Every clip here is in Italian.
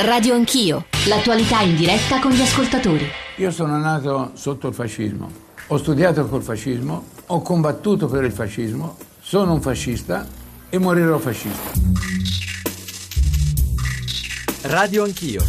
Radio Anch'io, l'attualità in diretta con gli ascoltatori. Io sono nato sotto il fascismo, ho studiato col fascismo, ho combattuto per il fascismo, sono un fascista e morirò fascista. Radio Anch'io.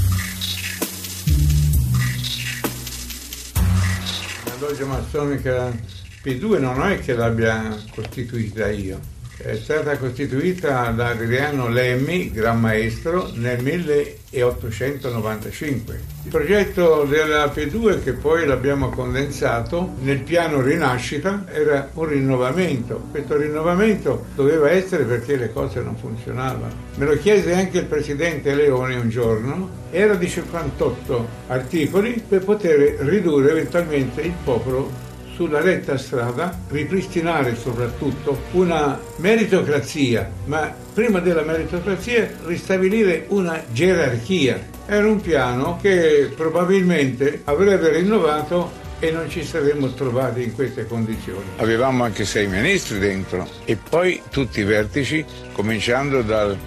La loggia massonica P2 non è che l'abbia costituita io, è stata costituita da Adriano Lemmi, Gran Maestro, nel 1895. Il progetto della P2, che poi l'abbiamo condensato nel piano Rinascita, era un rinnovamento. Questo rinnovamento doveva essere perché le cose non funzionavano. Me lo chiese anche il presidente Leone un giorno, era di 58 articoli per poter ridurre eventualmente il popolo sulla retta strada, ripristinare soprattutto una meritocrazia, ma prima della meritocrazia ristabilire una gerarchia. Era un piano che probabilmente avrebbe rinnovato e non ci saremmo trovati in queste condizioni. Avevamo anche sei ministri dentro e poi tutti i vertici, cominciando dal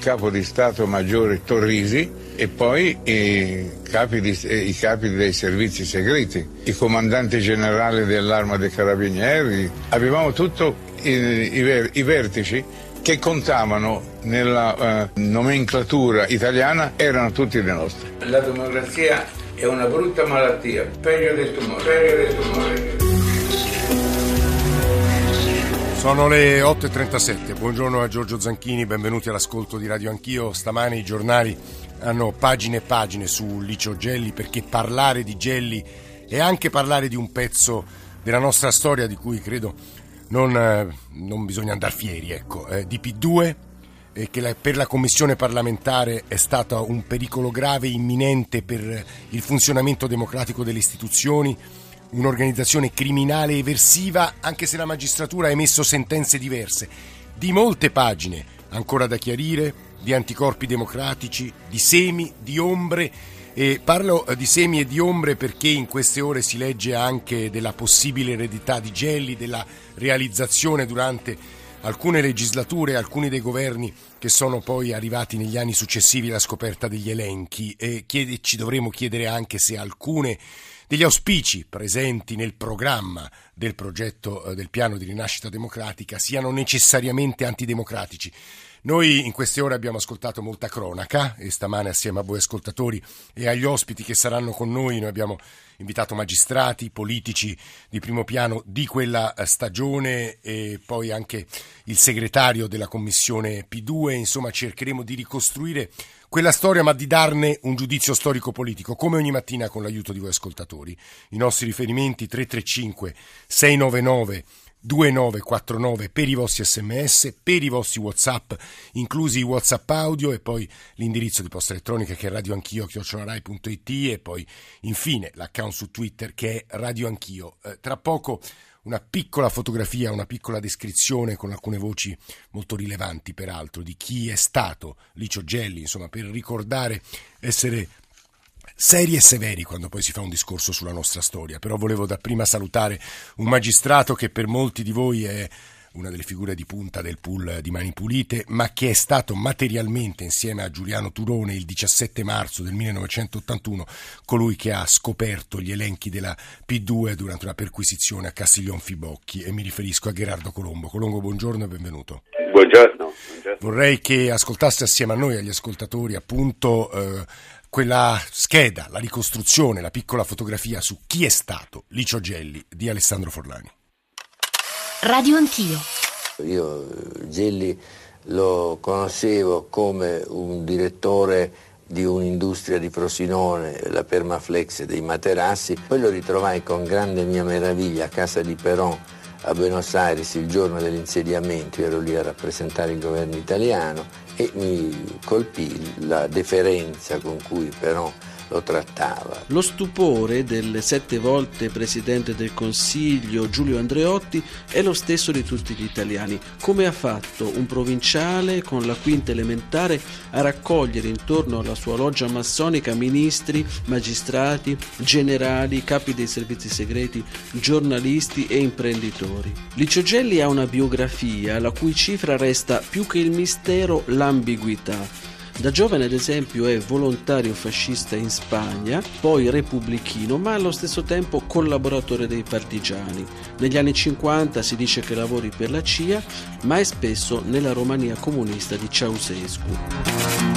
capo di Stato Maggiore Torrisi, e poi i capi, di, i capi, dei servizi segreti, il comandante generale dell'arma dei carabinieri, avevamo tutti i, i, i, vertici che contavano nella uh, nomenclatura italiana, erano tutti dei nostri. La democrazia è una brutta malattia, peggio del tumore. Peggio del tumore. Sono le 8.37, buongiorno a Giorgio Zanchini, benvenuti all'ascolto di Radio Anch'io. Stamani i giornali hanno pagine e pagine su Licio Gelli perché parlare di Gelli è anche parlare di un pezzo della nostra storia di cui credo non, eh, non bisogna andare fieri, ecco, eh, di P2 eh, che la, per la commissione parlamentare è stato un pericolo grave, imminente per il funzionamento democratico delle istituzioni, un'organizzazione criminale eversiva, anche se la magistratura ha emesso sentenze diverse, di molte pagine ancora da chiarire, di anticorpi democratici, di semi, di ombre. E parlo eh, di semi e di ombre perché in queste ore si legge anche della possibile eredità di Gelli, della realizzazione durante alcune legislature, alcuni dei governi che sono poi arrivati negli anni successivi alla scoperta degli elenchi e chiede, ci dovremo chiedere anche se alcune degli auspici presenti nel programma del progetto eh, del piano di rinascita democratica siano necessariamente antidemocratici. Noi in queste ore abbiamo ascoltato molta cronaca e stamane assieme a voi ascoltatori e agli ospiti che saranno con noi noi abbiamo invitato magistrati, politici di primo piano di quella eh, stagione e poi anche il segretario della commissione P2, insomma cercheremo di ricostruire quella storia ma di darne un giudizio storico-politico, come ogni mattina con l'aiuto di voi ascoltatori. I nostri riferimenti 335 699 2949 per i vostri sms, per i vostri whatsapp, inclusi i whatsapp audio e poi l'indirizzo di posta elettronica che è radioanchio.it e poi infine l'account su Twitter che è radioanchio. Eh, tra poco una piccola fotografia, una piccola descrizione con alcune voci molto rilevanti peraltro di chi è stato Licio Gelli, insomma per ricordare essere seri e severi quando poi si fa un discorso sulla nostra storia, però volevo dapprima salutare un magistrato che per molti di voi è una delle figure di punta del pool di Mani Pulite, ma che è stato materialmente insieme a Giuliano Turone il 17 marzo del 1981 colui che ha scoperto gli elenchi della P2 durante una perquisizione a Castiglion Fibocchi e mi riferisco a Gerardo Colombo. Colombo, buongiorno e benvenuto. Buongiorno. Vorrei che ascoltasse assieme a noi, agli ascoltatori, appunto eh, quella scheda, la ricostruzione, la piccola fotografia su chi è stato Licio Gelli di Alessandro Forlani. Radio Anch'io. Io Gelli lo conoscevo come un direttore di un'industria di Frosinone, la Permaflex dei materassi, poi lo ritrovai con grande mia meraviglia a casa di Peron a Buenos Aires il giorno dell'insediamento, ero lì a rappresentare il governo italiano e mi colpì la deferenza con cui però lo trattava. Lo stupore del sette volte Presidente del Consiglio Giulio Andreotti è lo stesso di tutti gli italiani. Come ha fatto un provinciale con la quinta elementare a raccogliere intorno alla sua loggia massonica ministri, magistrati, generali, capi dei servizi segreti, giornalisti e imprenditori? Licio Gelli ha una biografia la cui cifra resta più che il mistero l'ambiguità Da giovane, ad esempio, è volontario fascista in Spagna, poi repubblichino, ma allo stesso tempo collaboratore dei partigiani. Negli anni 50 si dice che lavori per la CIA, ma è spesso nella Romania comunista di Ceausescu.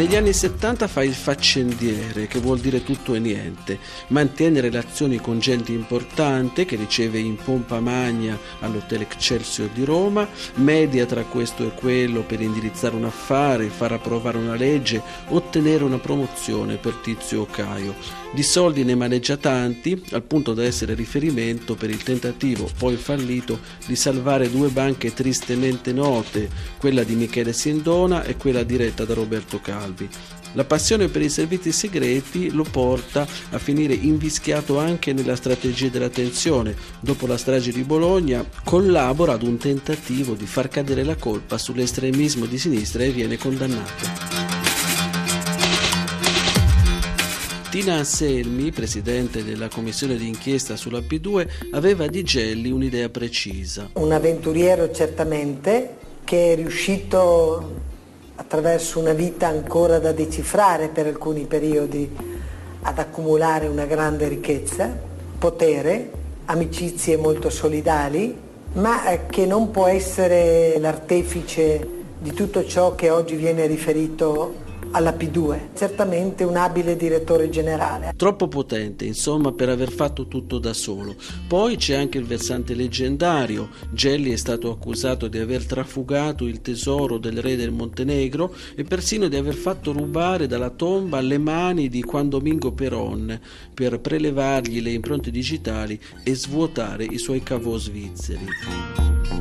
Negli anni 70 fa il faccendiere, che vuol dire tutto e niente, mantiene relazioni con gente importante che riceve in pompa magna all'Hotel Excelsior di Roma, media tra questo e quello per indirizzare un affare, far approvare una legge, ottenere una promozione per Tizio o Caio. Di soldi ne maneggia tanti, al punto da essere riferimento per il tentativo, poi fallito, di salvare due banche tristemente note, quella di Michele Sindona e quella diretta da Roberto Calvo. Calvi. La passione per i servizi segreti lo porta a finire invischiato anche nella strategia della tensione. Dopo la strage di Bologna collabora ad un tentativo di far cadere la colpa sull'estremismo di sinistra e viene condannato. Tina Anselmi, presidente della commissione d'inchiesta sulla P2, aveva di Gelli un'idea precisa. Un avventuriero certamente che è riuscito attraverso una vita ancora da decifrare per alcuni periodi ad accumulare una grande ricchezza, potere, amicizie molto solidali, ma che non può essere l'artefice di tutto ciò che oggi viene riferito alla P2, certamente un abile direttore generale. Troppo potente, insomma, per aver fatto tutto da solo. Poi c'è anche il versante leggendario. Gelli è stato accusato di aver trafugato il tesoro del re del Montenegro e persino di aver fatto rubare dalla tomba le mani di Juan Domingo Perón per prelevargli le impronte digitali e svuotare i suoi cavò svizzeri.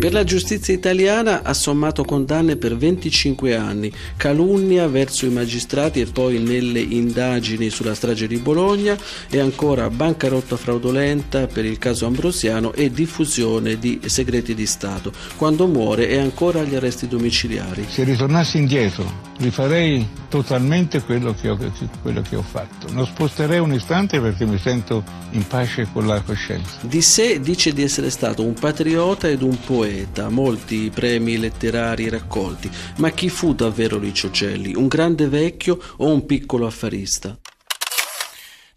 Per la giustizia italiana ha sommato condanne per 25 anni, calunnia verso i magistrati e poi nelle indagini sulla strage di Bologna e ancora bancarotta fraudolenta per il caso Ambrosiano e diffusione di segreti di Stato. Quando muore è ancora agli arresti domiciliari. Se ritornassi indietro rifarei totalmente quello che, ho, quello che ho fatto. Non sposterei un istante perché mi sento in pace con la coscienza. Di sé dice di essere stato un patriota ed un poeta, molti premi letterari raccolti, ma chi fu davvero Licio Gelli? Un grande vecchio o un piccolo affarista?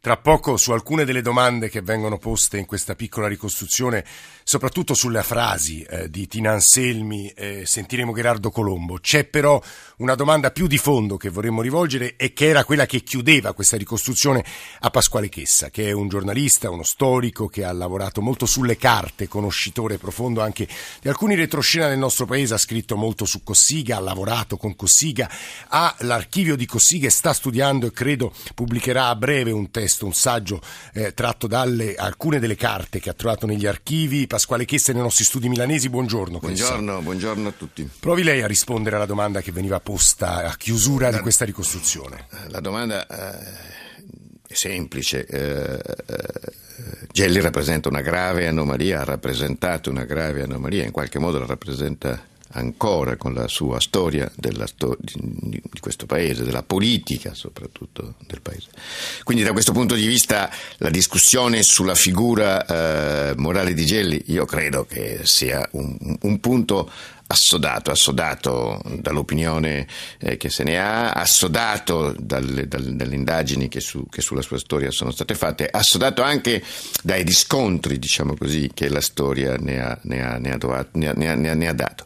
Tra poco su alcune delle domande che vengono poste in questa piccola ricostruzione, soprattutto sulle frasi eh, di Tina Anselmi, eh, sentiremo Gerardo Colombo. C'è però una domanda più di fondo che vorremmo rivolgere e che era quella che chiudeva questa ricostruzione a Pasquale Chessa, che è un giornalista, uno storico che ha lavorato molto sulle carte, conoscitore profondo anche di alcuni retroscena del nostro paese, ha scritto molto su Cossiga, ha lavorato con Cossiga, ha l'archivio di Cossiga e sta studiando e credo pubblicherà a breve un testo testo, un saggio eh, tratto dalle alcune delle carte che ha trovato negli archivi. Pasquale Chesse nei nostri studi milanesi, buongiorno. Buongiorno, buongiorno, a tutti. Provi lei a rispondere alla domanda che veniva posta a chiusura la, di questa ricostruzione. La domanda eh, è semplice. Eh, eh, Gelli rappresenta una grave anomalia, ha rappresentato una grave anomalia, in qualche modo la rappresenta ancora con la sua storia sto- di, di, questo paese, della politica soprattutto del paese. Quindi da questo punto di vista la discussione sulla figura eh, morale di Gelli io credo che sia un, un punto assodato, assodato dall'opinione eh, che se ne ha, assodato dalle, dalle, dalle indagini che, su, che, sulla sua storia sono state fatte, assodato anche dai riscontri, diciamo così, che la storia ne ha, ne ha, dato.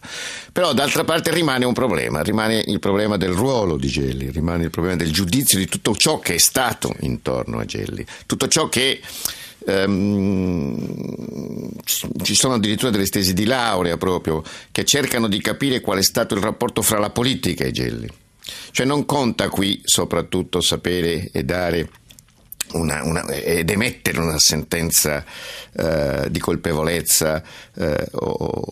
Però d'altra parte rimane un problema, rimane il problema del ruolo di Gelli, rimane il problema del giudizio di tutto ciò che è stato intorno a Gelli, tutto ciò che ehm, ci sono addirittura delle stesi di laurea proprio che cercano di capire qual è stato il rapporto fra la politica e Gelli. Cioè non conta qui soprattutto sapere e dare una, una, ed emettere una sentenza eh, di colpevolezza eh, o,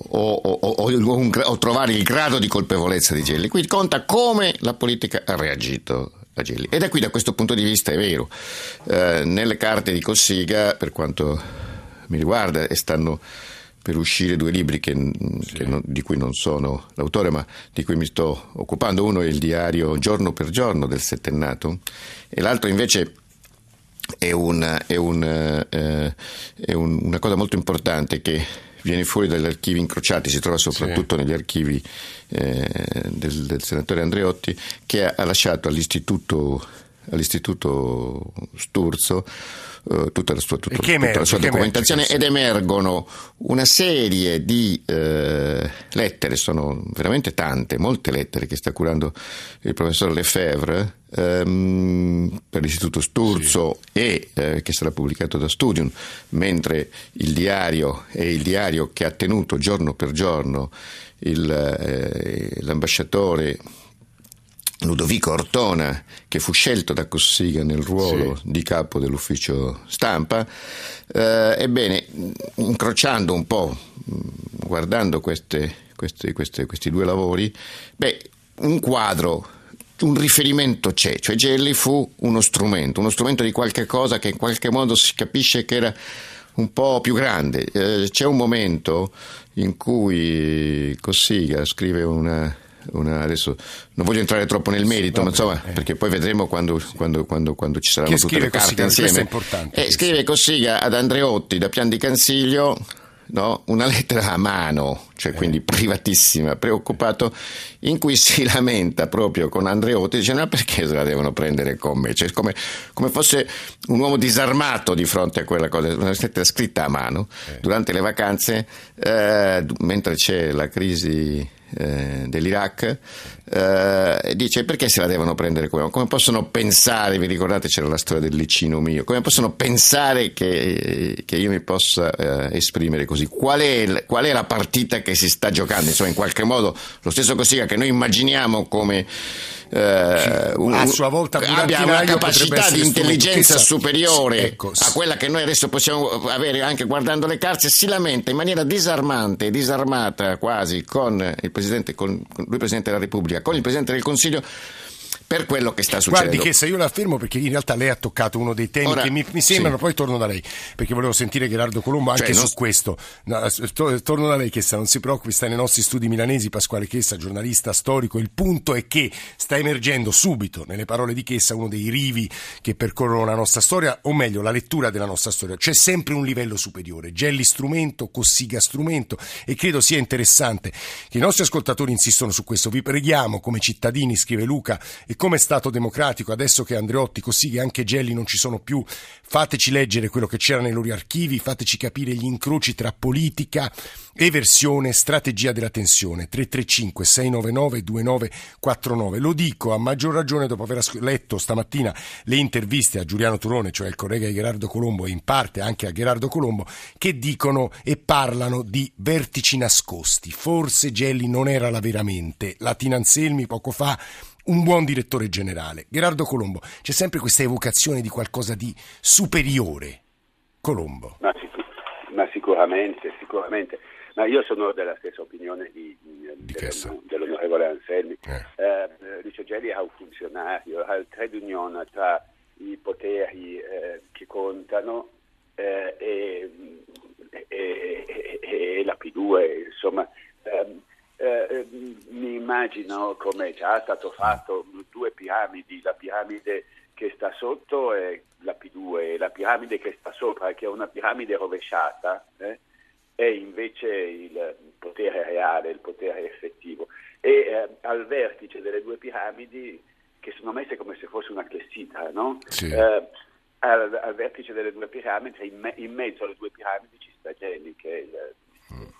o, o, un, o, trovare il grado di colpevolezza di Gelli. Qui conta come la politica ha reagito Agelli. Ed è qui da questo punto di vista è vero. Eh, nelle carte di Cossiga, per quanto mi riguarda, e stanno per uscire due libri che, sì. che non, di cui non sono l'autore, ma di cui mi sto occupando. Uno è il diario Giorno per giorno del settennato e l'altro invece è, un, è, un, eh, è un, una cosa molto importante che viene fuori dagli archivi incrociati, si trova soprattutto sì. negli archivi eh, del, del, senatore Andreotti, che ha, lasciato all'istituto, all'istituto Sturzo eh, tutta la sua, tutta, emerge, tutta la sua documentazione ed emergono una serie di eh, lettere, sono veramente tante, molte lettere che sta curando il professor Lefebvre ehm, per l'Istituto Sturzo sì. e eh, che sarà pubblicato da Studium, mentre il diario è il diario che ha tenuto giorno per giorno il, eh, l'ambasciatore Ludovico Ortona, che fu scelto da Cossiga nel ruolo sì. di capo dell'ufficio stampa, eh, ebbene, incrociando un po', guardando queste, queste, queste, questi due lavori, beh, un quadro, un riferimento c'è, cioè Gelli fu uno strumento, uno strumento di qualche cosa che in qualche modo si capisce che era un po' più grande. Eh, c'è un momento in cui Cossiga scrive una una, adesso non voglio entrare troppo nel merito, sì, ma insomma, eh. perché poi vedremo quando, quando, quando, quando ci saranno tutte le carte Cossiga, insieme. Eh, scrive Cossiga ad Andreotti da Pian di Cansiglio no? una lettera a mano, cioè eh. quindi privatissima, preoccupato, in cui si lamenta proprio con Andreotti, dice ma perché se la devono prendere con me? Cioè, come, come, fosse un uomo disarmato di fronte a quella cosa, una lettera scritta a mano eh. durante le vacanze, eh, mentre c'è la crisi eh, dell'Iraq, eh, dice perché se la devono prendere come? Come possono pensare, vi ricordate c'era la storia del licino mio, come possono pensare che, che io mi possa eh, esprimere così? Qual è, qual è, la partita che si sta giocando? Insomma, in qualche modo lo stesso Cossiga che noi immaginiamo come eh, un, a sua volta abbia una capacità di intelligenza superiore ecco, a quella che noi adesso possiamo avere anche guardando le carte, si lamenta in maniera disarmante, disarmata quasi con il Presidente, con lui Presidente della Repubblica, con il Presidente del Consiglio per quello che sta succedendo. Guardi che se io la affermo perché in realtà lei ha toccato uno dei temi Ora, che mi, mi sembrano, sì. poi torno da lei, perché volevo sentire Gerardo Colombo anche cioè, su non... questo. No, torno da lei Chessa, non si preoccupi, sta nei nostri studi milanesi, Pasquale Chessa, giornalista storico, il punto è che sta emergendo subito, nelle parole di Chessa, uno dei rivi che percorrono la nostra storia, o meglio la lettura della nostra storia. C'è sempre un livello superiore, Gelli strumento, Cossiga strumento e credo sia interessante che i nostri ascoltatori insistano su questo. Vi preghiamo come cittadini, scrive Luca, e come Stato democratico, adesso che Andreotti, Cossiga e anche Gelli non ci sono più, fateci leggere quello che c'era nei loro archivi, fateci capire gli incroci tra politica, eversione, strategia della tensione. 335 699 2949. Lo dico a maggior ragione dopo aver letto stamattina le interviste a Giuliano Turone, cioè il collega di Gerardo Colombo e in parte anche a Gerardo Colombo, che dicono e parlano di vertici nascosti. Forse Gelli non era la veramente. Latina Anselmi poco fa un buon direttore generale. Gerardo Colombo, c'è sempre questa evocazione di qualcosa di superiore. Colombo. Ma, sic- ma sicuramente, sicuramente. Ma io sono della stessa opinione di, di dell'on- dell'onorevole Anselmi. Eh. Eh, Lucio Gelli è un funzionario, ha il trade union tra i poteri eh, che contano eh, e, e, e, e, la P2, insomma. Ehm, eh, ehm, mi immagino come già è stato fatto due piramidi, la piramide che sta sotto è la P2 e la piramide che sta sopra, che è una piramide rovesciata, eh, è invece il potere reale, il potere effettivo. E eh, al vertice delle due piramidi, che sono messe come se fosse una clessita, no? sì. Eh, al, al, vertice delle due piramidi, in, me, in, mezzo alle due piramidi ci sta Gelli, che è, il.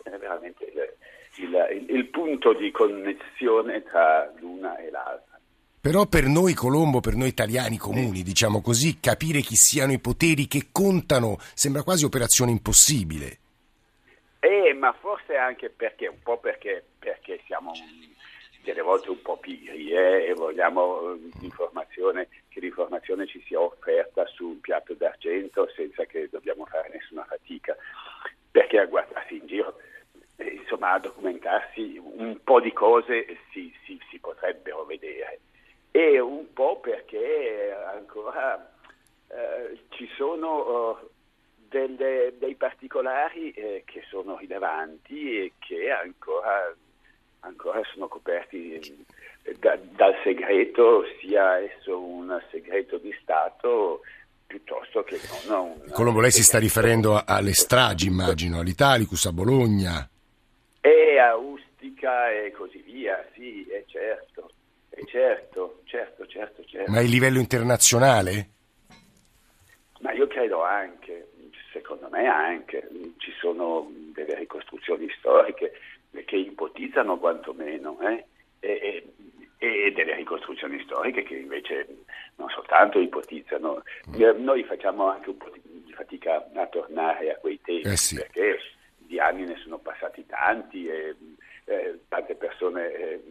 È veramente il il, il, punto di connessione tra l'una e l'altra. Però per noi Colombo, per noi italiani comuni, diciamo così, capire chi siano i poteri che contano sembra quasi operazione impossibile. Eh, ma forse anche perché, un po' perché, perché siamo delle volte un po' pigri eh, e vogliamo eh, l'informazione, che l'informazione ci sia offerta su un piatto d'argento senza che dobbiamo fare nessuna fatica. Perché a guardarsi in giro eh, insomma, a documentarsi un po' di cose si, si, si, potrebbero vedere. E un po' perché ancora eh, ci sono uh, delle, dei particolari eh, che sono rilevanti e che ancora, ancora sono coperti eh, da, dal segreto, sia esso un segreto di Stato piuttosto che non... Un, Colombo, lei si sta riferendo alle stragi, immagino, all'Italicus, a Bologna? E a Ustica e così via, sì, è certo, è certo, certo, certo, certo. Ma a livello internazionale? Ma io credo anche, secondo me anche, ci sono delle ricostruzioni storiche che ipotizzano quantomeno, eh? e, e, e delle ricostruzioni storiche che invece soltanto ipotizzano. Mm. Noi facciamo anche un po' di fatica a tornare a quei tempi eh sì. perché di anni ne sono passati tanti e eh, tante persone eh,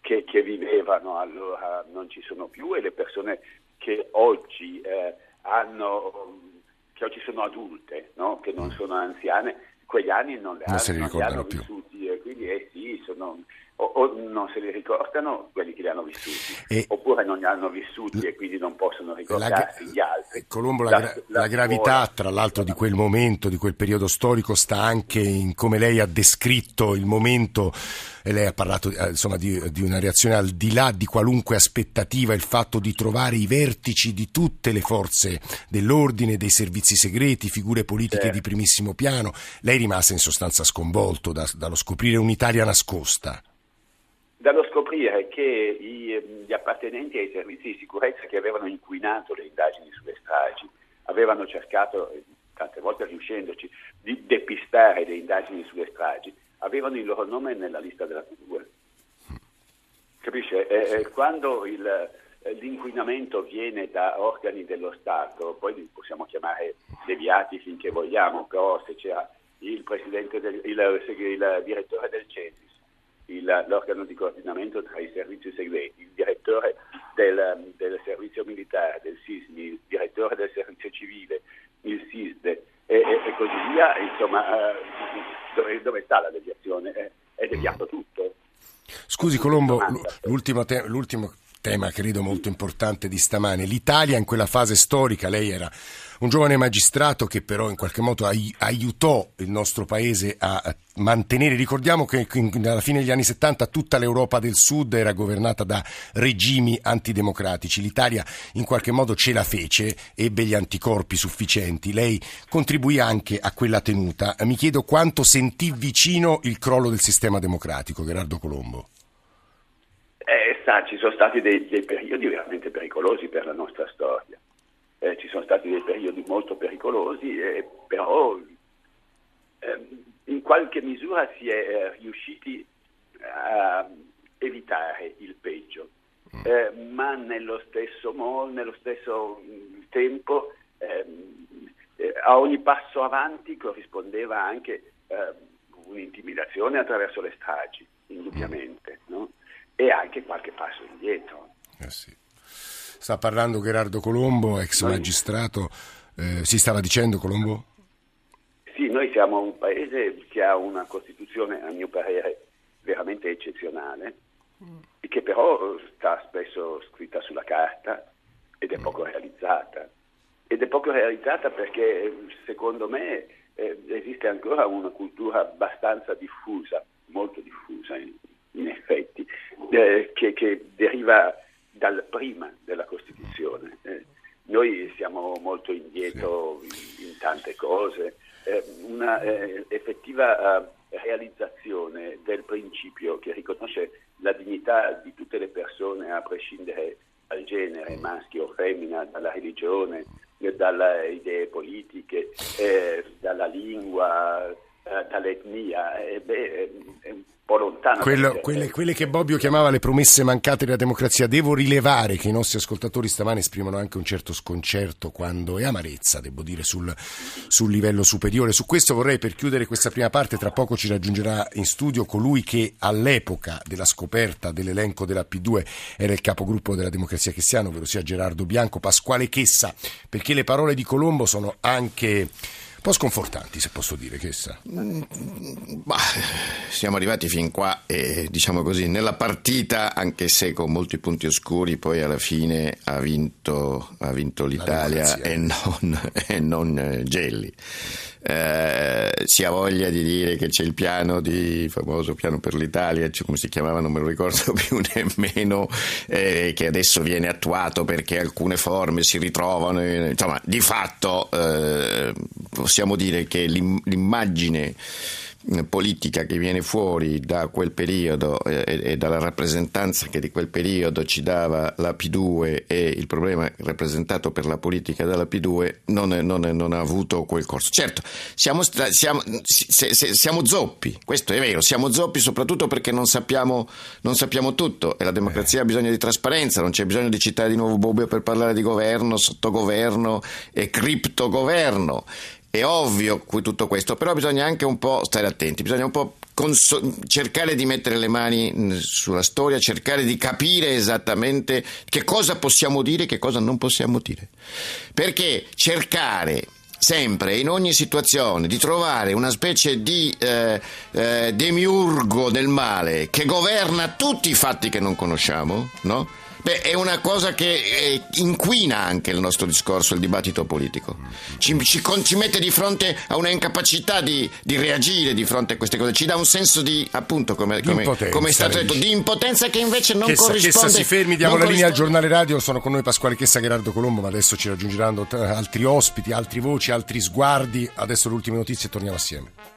che, che, vivevano allora non ci sono più e le persone che oggi eh, hanno che oggi sono adulte, no? che non mm. sono anziane, quegli anni non le non hanno, non li hanno più. vissuti e quindi eh sì, sono, o, o, non se li ricordano quelli che li hanno vissuti, e oppure non li hanno vissuti e quindi non possono ricordarsi la, gli altri. Colombo, la, la, la gravità tra l'altro di quel momento, di quel periodo storico, sta anche in come lei ha descritto il momento e lei ha parlato eh, insomma, di, di, una reazione al di là di qualunque aspettativa, il fatto di trovare i vertici di tutte le forze dell'ordine, dei servizi segreti, figure politiche certo. di primissimo piano. Lei rimase in sostanza sconvolto da, dallo scoprire un'Italia nascosta dallo scoprire che gli appartenenti ai servizi di sicurezza che avevano inquinato le indagini sulle stragi avevano cercato, tante volte riuscendoci, di depistare le indagini sulle stragi, avevano il loro nome nella lista della Q2. Capisce? Eh, eh, quando il, l'inquinamento viene da organi dello Stato, poi li possiamo chiamare deviati finché vogliamo, però se c'era il, del, il, il direttore del CENSI, il, l'organo di coordinamento tra i servizi segreti, il direttore del, del servizio militare, del SISMI, il direttore del servizio civile, il SISDE e, e, e così via, insomma, eh, dove, dove, sta la deviazione? Eh, è deviato tutto. Scusi Colombo, l'ultimo, te- l'ultimo tema credo molto importante di stamane. L'Italia in quella fase storica, lei era un giovane magistrato che però in qualche modo ai- aiutò il nostro paese a mantenere, ricordiamo che alla fine degli anni 70 tutta l'Europa del Sud era governata da regimi antidemocratici, l'Italia in qualche modo ce la fece, ebbe gli anticorpi sufficienti, lei contribuì anche a quella tenuta, mi chiedo quanto sentì vicino il crollo del sistema democratico, Gerardo Colombo. Sa, ci sono stati dei, dei periodi veramente pericolosi per la nostra storia eh, ci sono stati dei periodi molto pericolosi, eh, però eh, in qualche misura si è eh, riusciti a evitare il peggio, mm. eh, ma nello stesso, modo, nello stesso mm, tempo ehm, eh, a ogni passo avanti corrispondeva anche un'intimidazione attraverso le stragi, indubbiamente, no? E anche qualche passo indietro. Eh sì. Sta parlando Gerardo Colombo, ex noi... magistrato. Eh, si stava dicendo Colombo? Sì, noi siamo un paese che ha una Costituzione, a mio parere, veramente eccezionale, mm. e che però sta spesso scritta sulla carta ed è mm. poco realizzata. Ed è poco realizzata perché, secondo me, eh, esiste ancora una cultura abbastanza diffusa, molto diffusa in, in effetti, eh, che, che deriva dal prima della Costituzione. Eh, noi siamo molto indietro sì. in, in, tante cose. Eh, una eh, effettiva eh, realizzazione del principio che riconosce la dignità di tutte le persone a prescindere dal genere, maschio o femmina, dalla religione, dalle idee politiche, eh, dalla lingua, eh, dall'etnia, beh, è un po' lontano. Quello, quelle, quelle, che Bobbio chiamava le promesse mancate della democrazia. Devo rilevare che i nostri ascoltatori stamani esprimono anche un certo sconcerto quando, e amarezza, devo dire, sul, sul, livello superiore. Su questo vorrei, per chiudere questa prima parte, tra poco ci raggiungerà in studio colui che all'epoca della scoperta dell'elenco della P2 era il capogruppo della democrazia cristiana, ovvero sia Gerardo Bianco, Pasquale Chessa, perché le parole di Colombo sono anche po' sconfortanti, se posso dire, che sa. Mm, bah, siamo arrivati fin qua e diciamo così, nella partita, anche se con molti punti oscuri, poi alla fine ha vinto, ha vinto l'Italia e non, e non, Gelli. Eh, si ha voglia di dire che c'è il piano di il famoso piano per l'Italia, come si chiamava, non me lo ricordo più nemmeno, eh, che adesso viene attuato perché alcune forme si ritrovano, insomma, di fatto eh, possiamo dire che l'immagine politica che viene fuori da quel periodo e, e, dalla rappresentanza che di quel periodo ci dava la P2 e il problema rappresentato per la politica dalla P2 non, è, non, è, non ha avuto quel corso. Certo, siamo, siamo, se, se, siamo, zoppi, questo è vero, siamo zoppi soprattutto perché non sappiamo, non sappiamo tutto e la democrazia ha bisogno di trasparenza, non c'è bisogno di citare di nuovo Bobbio per parlare di governo, sottogoverno e criptogoverno è ovvio tutto questo, però bisogna anche un po' stare attenti, bisogna un po' conso- cercare di mettere le mani sulla storia, cercare di capire esattamente che cosa possiamo dire e che cosa non possiamo dire. Perché cercare sempre, in ogni situazione, di trovare una specie di eh, eh, demiurgo del male che governa tutti i fatti che non conosciamo, no? Beh, è una cosa che eh, inquina anche il nostro discorso, il dibattito politico. Ci, ci, ci mette di fronte a una incapacità di, di, reagire di fronte a queste cose, ci dà un senso di, appunto, come, come, come è stato detto, di impotenza che invece non Chessa, corrisponde. Chessa si fermi, diamo la linea al giornale radio, sono con noi Pasquale Chessa, Gerardo Colombo, ma adesso ci raggiungeranno altri ospiti, altre voci, altri sguardi. Adesso le ultime notizie e torniamo assieme.